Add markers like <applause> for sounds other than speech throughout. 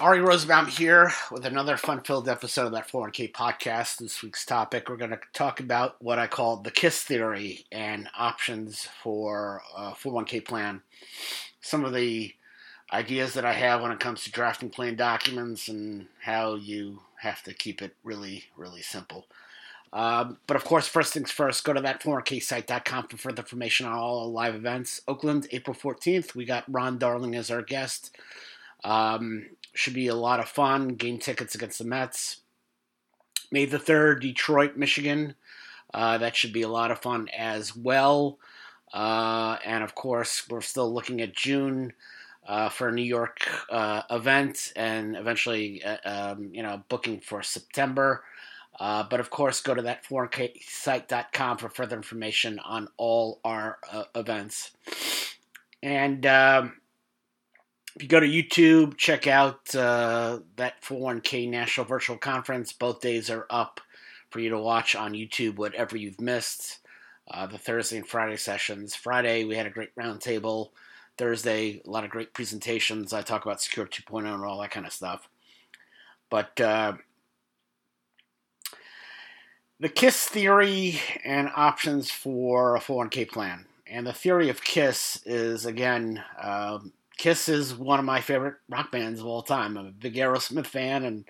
Ari Rosenbaum here with another fun filled episode of that 401k podcast. This week's topic, we're going to talk about what I call the KISS theory and options for a 401k plan. Some of the ideas that I have when it comes to drafting plan documents and how you have to keep it really, really simple. Um, but of course, first things first, go to that 401ksite.com for further information on all live events. Oakland, April 14th, we got Ron Darling as our guest. Um, should be a lot of fun. Game tickets against the Mets. May the 3rd, Detroit, Michigan. Uh, that should be a lot of fun as well. Uh, and of course, we're still looking at June uh, for a New York uh, event and eventually, uh, um, you know, booking for September. Uh, but of course, go to that 4ksite.com for further information on all our events. And um, if you go to YouTube, check out uh, that 401k National Virtual Conference. Both days are up for you to watch on YouTube, whatever you've missed. Uh, the Thursday and Friday sessions. Friday, we had a great roundtable. Thursday, a lot of great presentations. I talk about Secure 2.0 and all that kind of stuff. But uh, the KISS theory and options for a 401k plan. And the theory of KISS is, again, um, Kiss is one of my favorite rock bands of all time. I'm a big Aerosmith fan and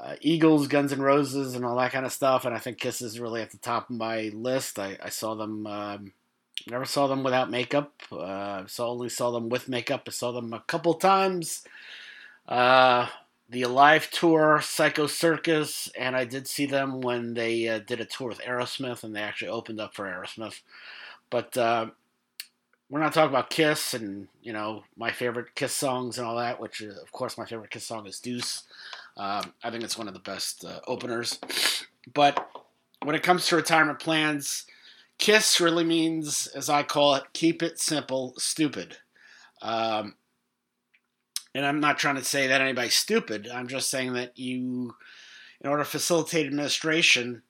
uh, Eagles, Guns N' Roses, and all that kind of stuff. And I think Kiss is really at the top of my list. I, I saw them, um, never saw them without makeup. Uh, saw only saw them with makeup. I saw them a couple times. Uh, the Alive tour, Psycho Circus, and I did see them when they uh, did a tour with Aerosmith, and they actually opened up for Aerosmith. But uh, we're not talking about Kiss and you know my favorite Kiss songs and all that. Which is, of course my favorite Kiss song is Deuce. Um, I think it's one of the best uh, openers. But when it comes to retirement plans, KISS really means, as I call it, keep it simple, stupid. Um, and I'm not trying to say that anybody's stupid. I'm just saying that you, in order to facilitate administration,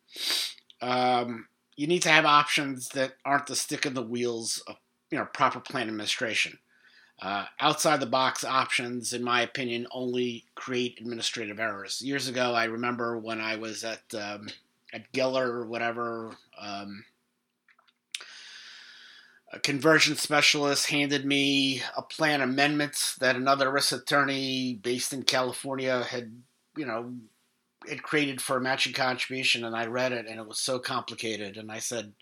um, you need to have options that aren't the stick in the wheels of you know proper plan administration. Uh, outside the box options, in my opinion, only create administrative errors. Years ago, I remember when I was at um, at Geller or whatever, um, a conversion specialist handed me a plan amendment that another ERISA attorney based in California had, you know, it created for a matching contribution, and I read it, and it was so complicated, and I said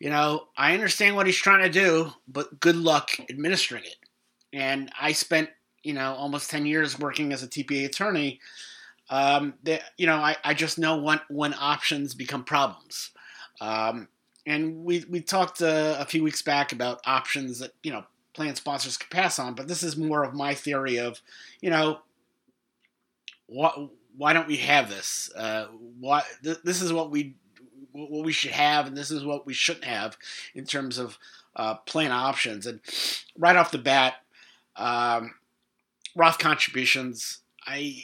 you know, I understand what he's trying to do, but good luck administering it. And I spent, you know, almost 10 years working as a TPA attorney. Um, that, you know, I, I just know when, when options become problems. Um, and we, we talked uh, a few weeks back about options that, you know, plan sponsors can pass on, but this is more of my theory of, you know, what, why don't we have this? Uh, why, th- this is what we what we should have, and this is what we shouldn't have in terms of uh, plan options. And right off the bat, um, Roth contributions. I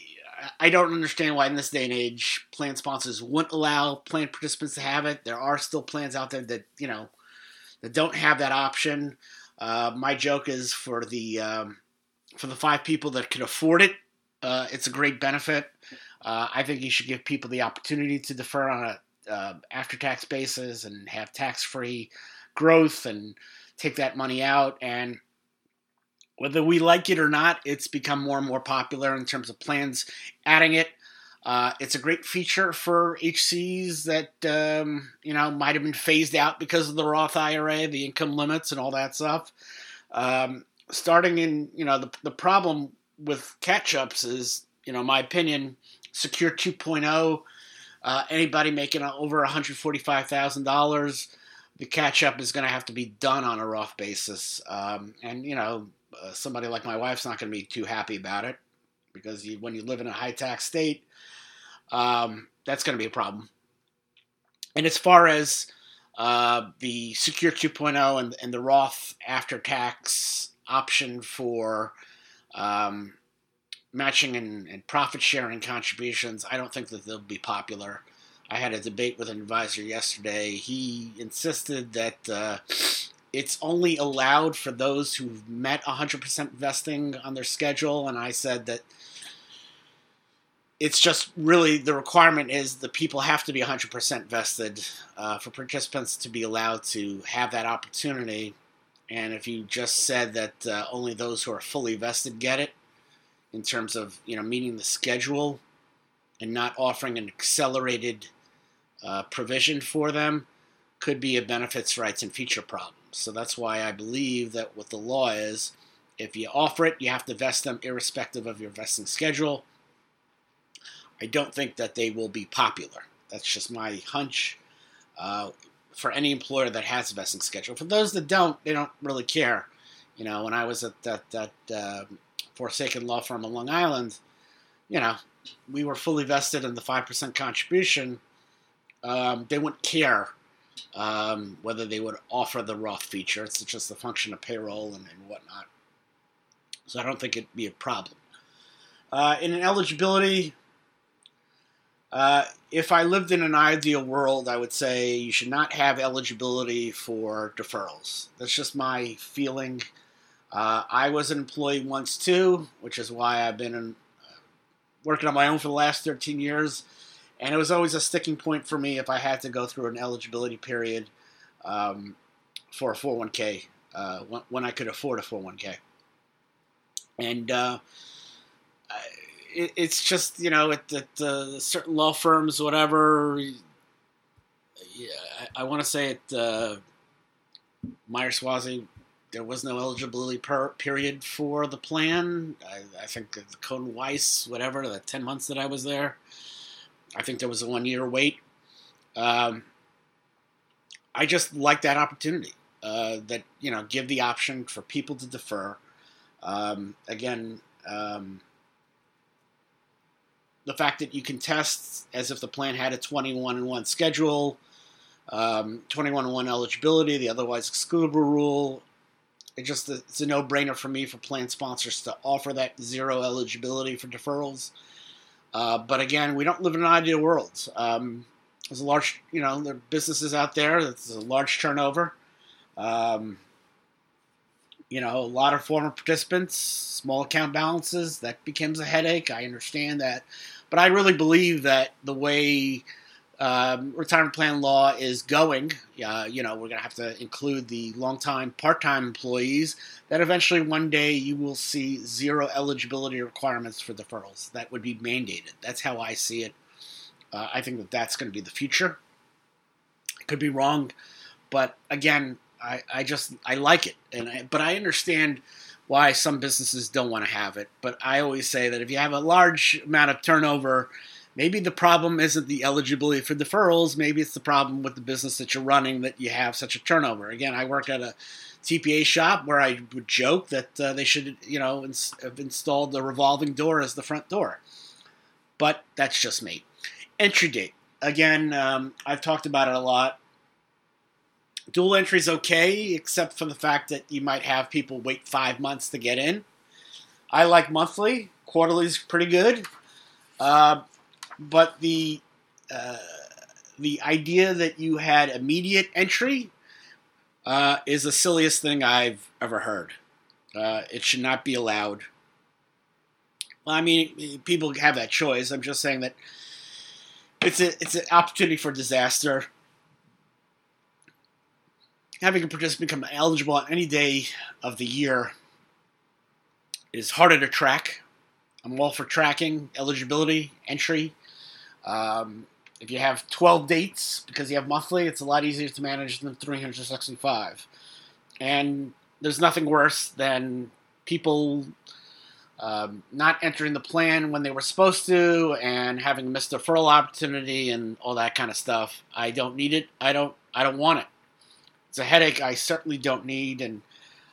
I don't understand why in this day and age plan sponsors wouldn't allow plan participants to have it. There are still plans out there that you know that don't have that option. Uh, my joke is for the um, for the five people that can afford it, uh, it's a great benefit. Uh, I think you should give people the opportunity to defer on a uh, after tax basis and have tax free growth and take that money out. And whether we like it or not, it's become more and more popular in terms of plans adding it. Uh, it's a great feature for HCs that um, you know might have been phased out because of the Roth IRA, the income limits, and all that stuff. Um, starting in you know the the problem with catch ups is you know my opinion, Secure 2.0 uh, anybody making over $145,000, the catch up is going to have to be done on a Roth basis. Um, and, you know, uh, somebody like my wife's not going to be too happy about it because you, when you live in a high tax state, um, that's going to be a problem. And as far as uh, the Secure 2.0 and, and the Roth after tax option for um, matching and, and profit sharing contributions, I don't think that they'll be popular. I had a debate with an advisor yesterday. He insisted that uh, it's only allowed for those who've met 100% vesting on their schedule, and I said that it's just really the requirement is the people have to be 100% vested uh, for participants to be allowed to have that opportunity. And if you just said that uh, only those who are fully vested get it, in terms of you know meeting the schedule and not offering an accelerated uh, provision for them, could be a benefits, rights, and feature problem. So that's why I believe that what the law is, if you offer it, you have to vest them irrespective of your vesting schedule I don't think that they will be popular. That's just my hunch. Uh, for any employer that has a vesting schedule, for those that don't, they don't really care. You know, when I was at that that uh, Forsaken law firm on Long Island, you know, we were fully vested in the five percent contribution. Um, they wouldn't care um, whether they would offer the Roth feature. It's just a function of payroll and, and whatnot. So I don't think it'd be a problem. Uh, in an eligibility, uh, if I lived in an ideal world, I would say you should not have eligibility for deferrals. That's just my feeling. Uh, I was an employee once too, which is why I've been in, uh, working on my own for the last 13 years. And it was always a sticking point for me if I had to go through an eligibility period um, for a 401k uh, when, when, I could afford a 401k. And uh, it, it's just you know at, at certain law firms, whatever. Yeah, I, I want to say at uh, Meyer Suozzi, there was no eligibility per, period for the plan. I, I think the Cohen Weiss, whatever, the ten months that I was there, I think there was a one year wait. Um, I just like that opportunity. Uh, that you know, give the option for people to defer. Um, again, um, the fact that you can test as if the plan had a 21 and 1 schedule, um, 21 and 1 eligibility, the otherwise excludable rule. It just it's a no-brainer for me for plan sponsors to offer that zero eligibility for deferrals. Uh, but again, we don't live in an ideal world. Um, there's a large, you know, there are businesses out there. There's a large turnover. Um, you know, a lot of former participants, small account balances, that becomes a headache. I understand that but I really believe that the way um, retirement plan law is going, uh, you know, we're going to have to include the long-time part-time employees. That eventually one day you will see zero eligibility requirements for deferrals. That would be mandated. That's how I see it. Uh, I think that that's going to be the future. Could be wrong, but again, I, I just I like it, and I, but I understand why some businesses don't want to have it. But I always say that if you have a large amount of turnover, maybe the problem isn't the eligibility for deferrals. Maybe it's the problem with the business that you're running that you have such a turnover. Again, I work at a TPA shop where I would joke that uh, they should, you know, ins- have installed the revolving door as the front door. But that's just me. Entry date. Again, um, I've talked about it a lot. Dual entry is okay, except for the fact that you might have people wait five months to get in. I like monthly. Quarterly is pretty good. Uh, but the uh, the idea that you had immediate entry uh, is the silliest thing I've ever heard. Uh, it should not be allowed. Well, I mean, people have that choice. I'm just saying that it's a it's an opportunity for disaster having a participant become eligible on any day of the year is harder to track. I'm all for tracking eligibility, entry. Um, if you have 12 dates because you have monthly, it's a lot easier to manage than 365. And there's nothing worse than people um, not entering the plan when they were supposed to and having missed a deferral opportunity and all that kind of stuff. I don't need it. I don't. I don't want it it's a headache I certainly don't need, and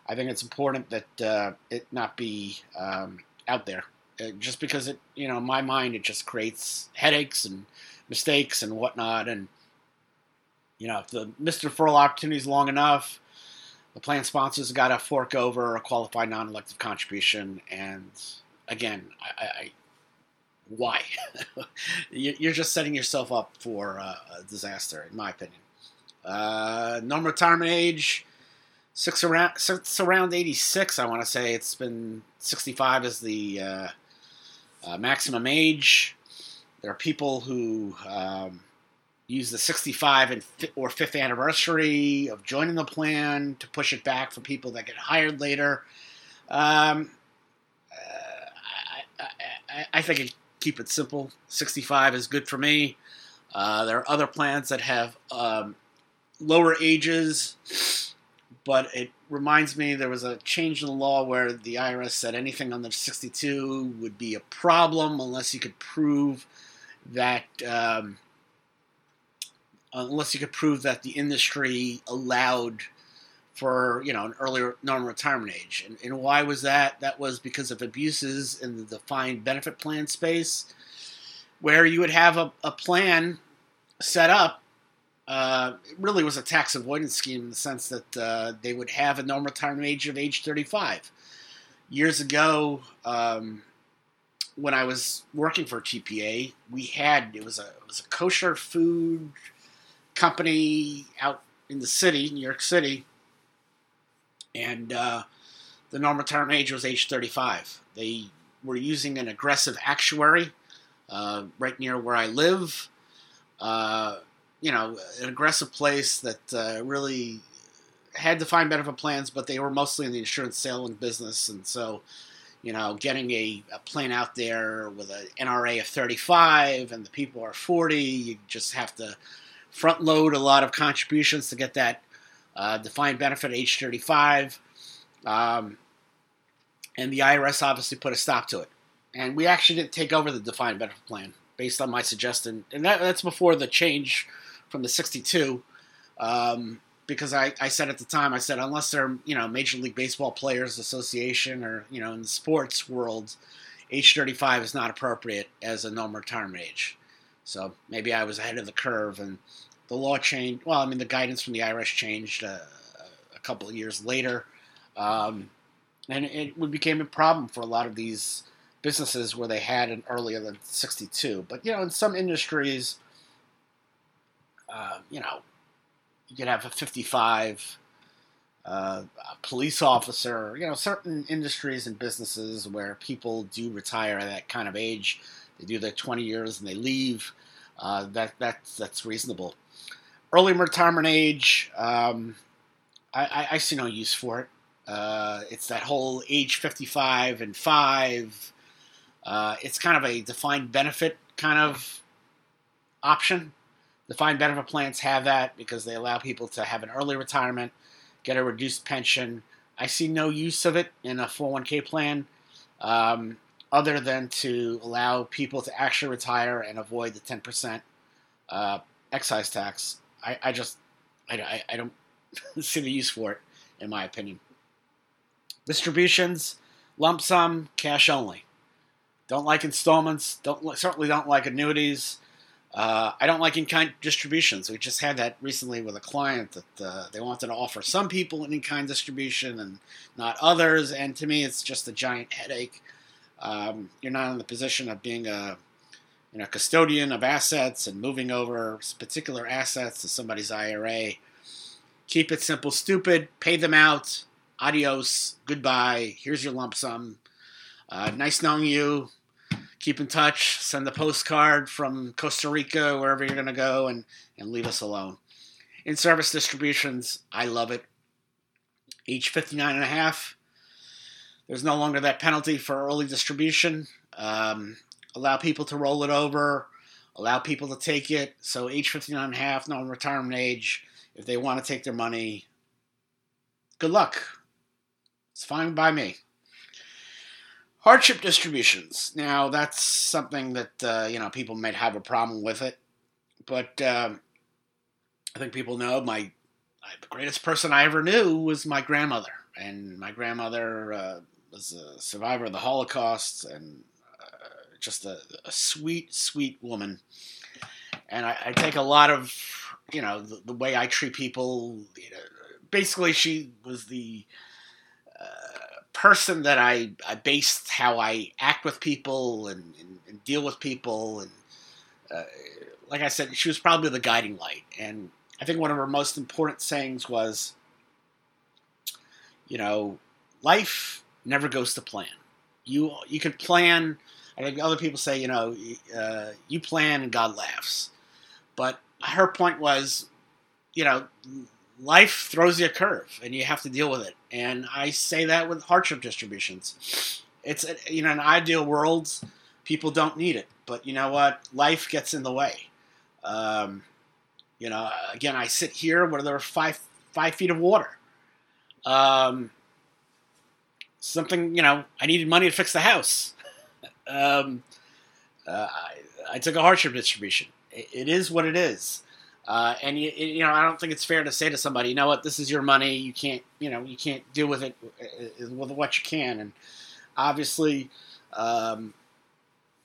I think it's important that uh, it not be um, out there. Uh, just because it, you know, in my mind, it just creates headaches and mistakes and whatnot. And you know, if the Mr. Deferral opportunity is long enough, the plan sponsors got to fork over a qualified non-elective contribution. And again, I, I why? <laughs> You're just setting yourself up for a disaster, in my opinion. Uh, normal retirement age, six around six around 86. I want to say it's been 65 is the uh, uh, maximum age. There are people who um, use the 65 and or fifth anniversary of joining the plan to push it back for people that get hired later. Um, uh, I, I, I, think it, keep it simple. 65 is good for me. Uh, there are other plans that have um, lower ages, but it reminds me there was a change in the law where the IRS said anything under 62 would be a problem unless you could prove that um, unless you could prove that the industry allowed for you know an earlier non-retirement age. And, and why was that? That was because of abuses in the defined benefit plan space, where you would have a, a plan set up. Uh, it really was a tax avoidance scheme in the sense that uh, they would have a normal retirement age of age 35. Years ago, um, when I was working for TPA, we had it was a it was a kosher food company out in the city, New York City, and uh, the normal retirement age was age 35. They were using an aggressive actuary uh, right near where I live. You know, an aggressive place that uh, really had defined benefit plans, but they were mostly in the insurance selling business, and so you know, getting a, a plan out there with an NRA of 35 and the people are 40, you just have to front load a lot of contributions to get that uh, defined benefit at age 35. Um, and the IRS obviously put a stop to it. And we actually didn't take over the defined benefit plan based on my suggestion. And that, that's before the change from the 62. Um, because I, I said at the time, I said unless they're you know Major League Baseball Players Association or you know in the sports world, age 35 is not appropriate as a normal retirement age. So maybe I was ahead of the curve, and the law changed. Well, I mean the guidance from the IRS changed uh, a couple of years later, um, and it became a problem for a lot of these businesses where they had an earlier than 62. But you know, in some industries, uh, you know, you could have a 55 uh, a police officer, you know, certain industries and businesses where people do retire at that kind of age. They do their 20 years and they leave. Uh, that that's that's reasonable. Early retirement age, um, I, I, I, see no use for it. Uh, it's that whole age 55 and five. Uh, it's kind of a defined benefit kind of option. Defined benefit plans have that because they allow people to have an early retirement, get a reduced pension. I see no use of it in a 401k plan um, other than to allow people to actually retire and avoid the 10% uh, excise tax. I, I just, I, I, don't <laughs> see the use for it, in my opinion. Distributions, lump sum, cash only. Don't like installments. Don't certainly don't like annuities. Uh, I don't like in-kind distributions. We just had that recently with a client that uh, they wanted to offer some people an in-kind distribution and not others. And to me, it's just a giant headache. Um, you're not in the position of being a you know custodian of assets and moving over particular assets to somebody's IRA. Keep it simple, stupid. Pay them out. Adios. Goodbye. Here's your lump sum. Uh, nice knowing you keep in touch, send a postcard from Costa Rica, wherever you're going to go, and, and leave us alone. In service distributions, I love it. Each 59 and a half, there's no longer that penalty for early distribution. Um, allow people to roll it over, allow people to take it. So age 59 and a half, no retirement age. If they want to take their money, good luck. It's fine by me. Hardship distributions. Now that's something that uh, you know people might have a problem with it, but um, I think people know my the greatest person I ever knew was my grandmother, and my grandmother uh, was a survivor of the Holocaust and uh, just a, a, sweet, sweet woman. And I, I, take a lot of you know the, the way I treat people. You know, basically, she was the person that I, I based how I act with people and, and, and deal with people. And uh, like I said, she was probably the guiding light. And I think one of her most important sayings was, you know, life never goes to plan. You you can plan I think other people say, you know, uh, you plan and God laughs. But her point was, you know, life throws you a curve and you have to deal with it. And I say that with hardship distributions. It's, you know, in ideal worlds, people don't need it. But you know what? Life gets in the way. Um, you know, again, I sit here where there are five five feet of water. Um, something, you know, I needed money to fix the house. <laughs> um, uh, I, I, took a hardship distribution. it, it is what it is. Uh, and you, you know, I don't think it's fair to say to somebody, you know what, this is your money. You can't, you know, you can't deal with it uh, with what you can. And obviously, um,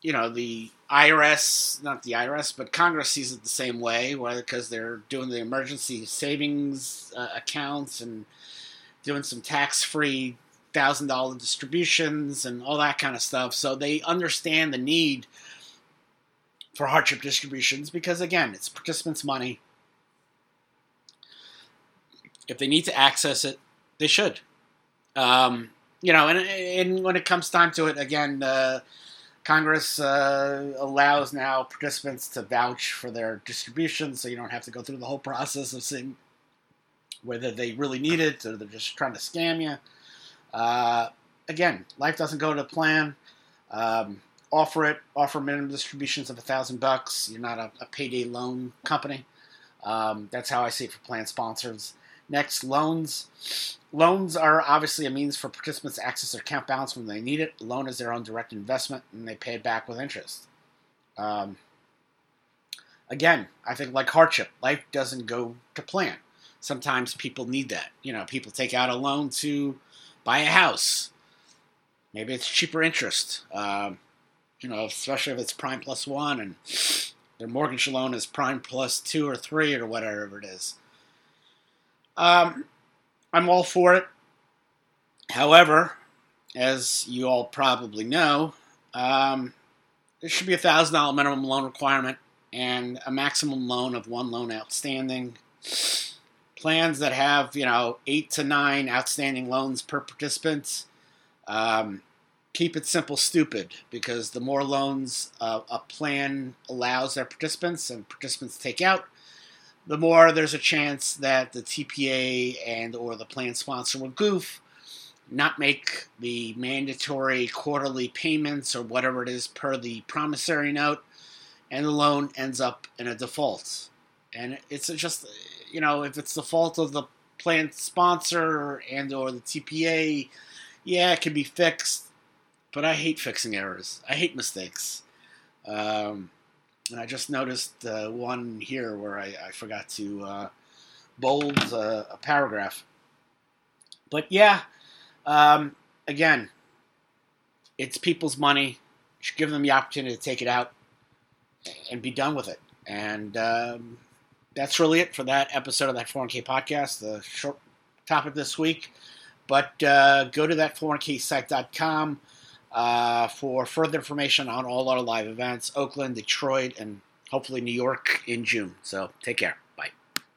you know, the IRS, not the IRS, but Congress sees it the same way, because they're doing the emergency savings uh, accounts and doing some tax-free thousand dollar distributions and all that kind of stuff. So they understand the need for hardship distributions because again, it's participants' money. If they need to access it, they should. Um, you know, and, and when it comes time to it, again, uh, Congress uh, allows now participants to vouch for their distribution, so you don't have to go through the whole process of seeing whether they really need it or they're just trying to scam you. Uh, again, life doesn't go to plan. Um, offer it. Offer minimum distributions of a thousand bucks. You're not a, a payday loan company. Um, that's how I see it for plan sponsors. Next, loans. Loans are obviously a means for participants to access their account balance when they need it. A loan is their own direct investment, and they pay it back with interest. Um, again, I think like hardship, life doesn't go to plan. Sometimes people need that. You know, people take out a loan to buy a house. Maybe it's cheaper interest. Um, you know, especially if it's prime plus one and their mortgage loan is prime plus two or three or whatever it is. Um, I'm all for it. However, as you all probably know, um, there should be a thousand dollar minimum loan requirement and a maximum loan of one loan outstanding. Plans that have you know eight to nine outstanding loans per participant. Um, keep it simple, stupid, because the more loans uh, a plan allows their participants and participants take out, the more there's a chance that the TPA and or the plan sponsor will goof, not make the mandatory quarterly payments or whatever it is per the promissory note, and the loan ends up in a default. And it's just, you know, if it's the fault of the plan sponsor and or the TPA, yeah, it can be fixed but I hate fixing errors. I hate mistakes. Um, and I just noticed uh, one here where I, I forgot to uh, bold uh, a paragraph. But yeah, um, again, it's people's money. You should give them the opportunity to take it out and be done with it. And um, that's really it for that episode of that 401k podcast, the short topic this week. But uh, go to that 401ksite.com uh, for further information on all our live events Oakland, Detroit, and hopefully New York in June. So take care.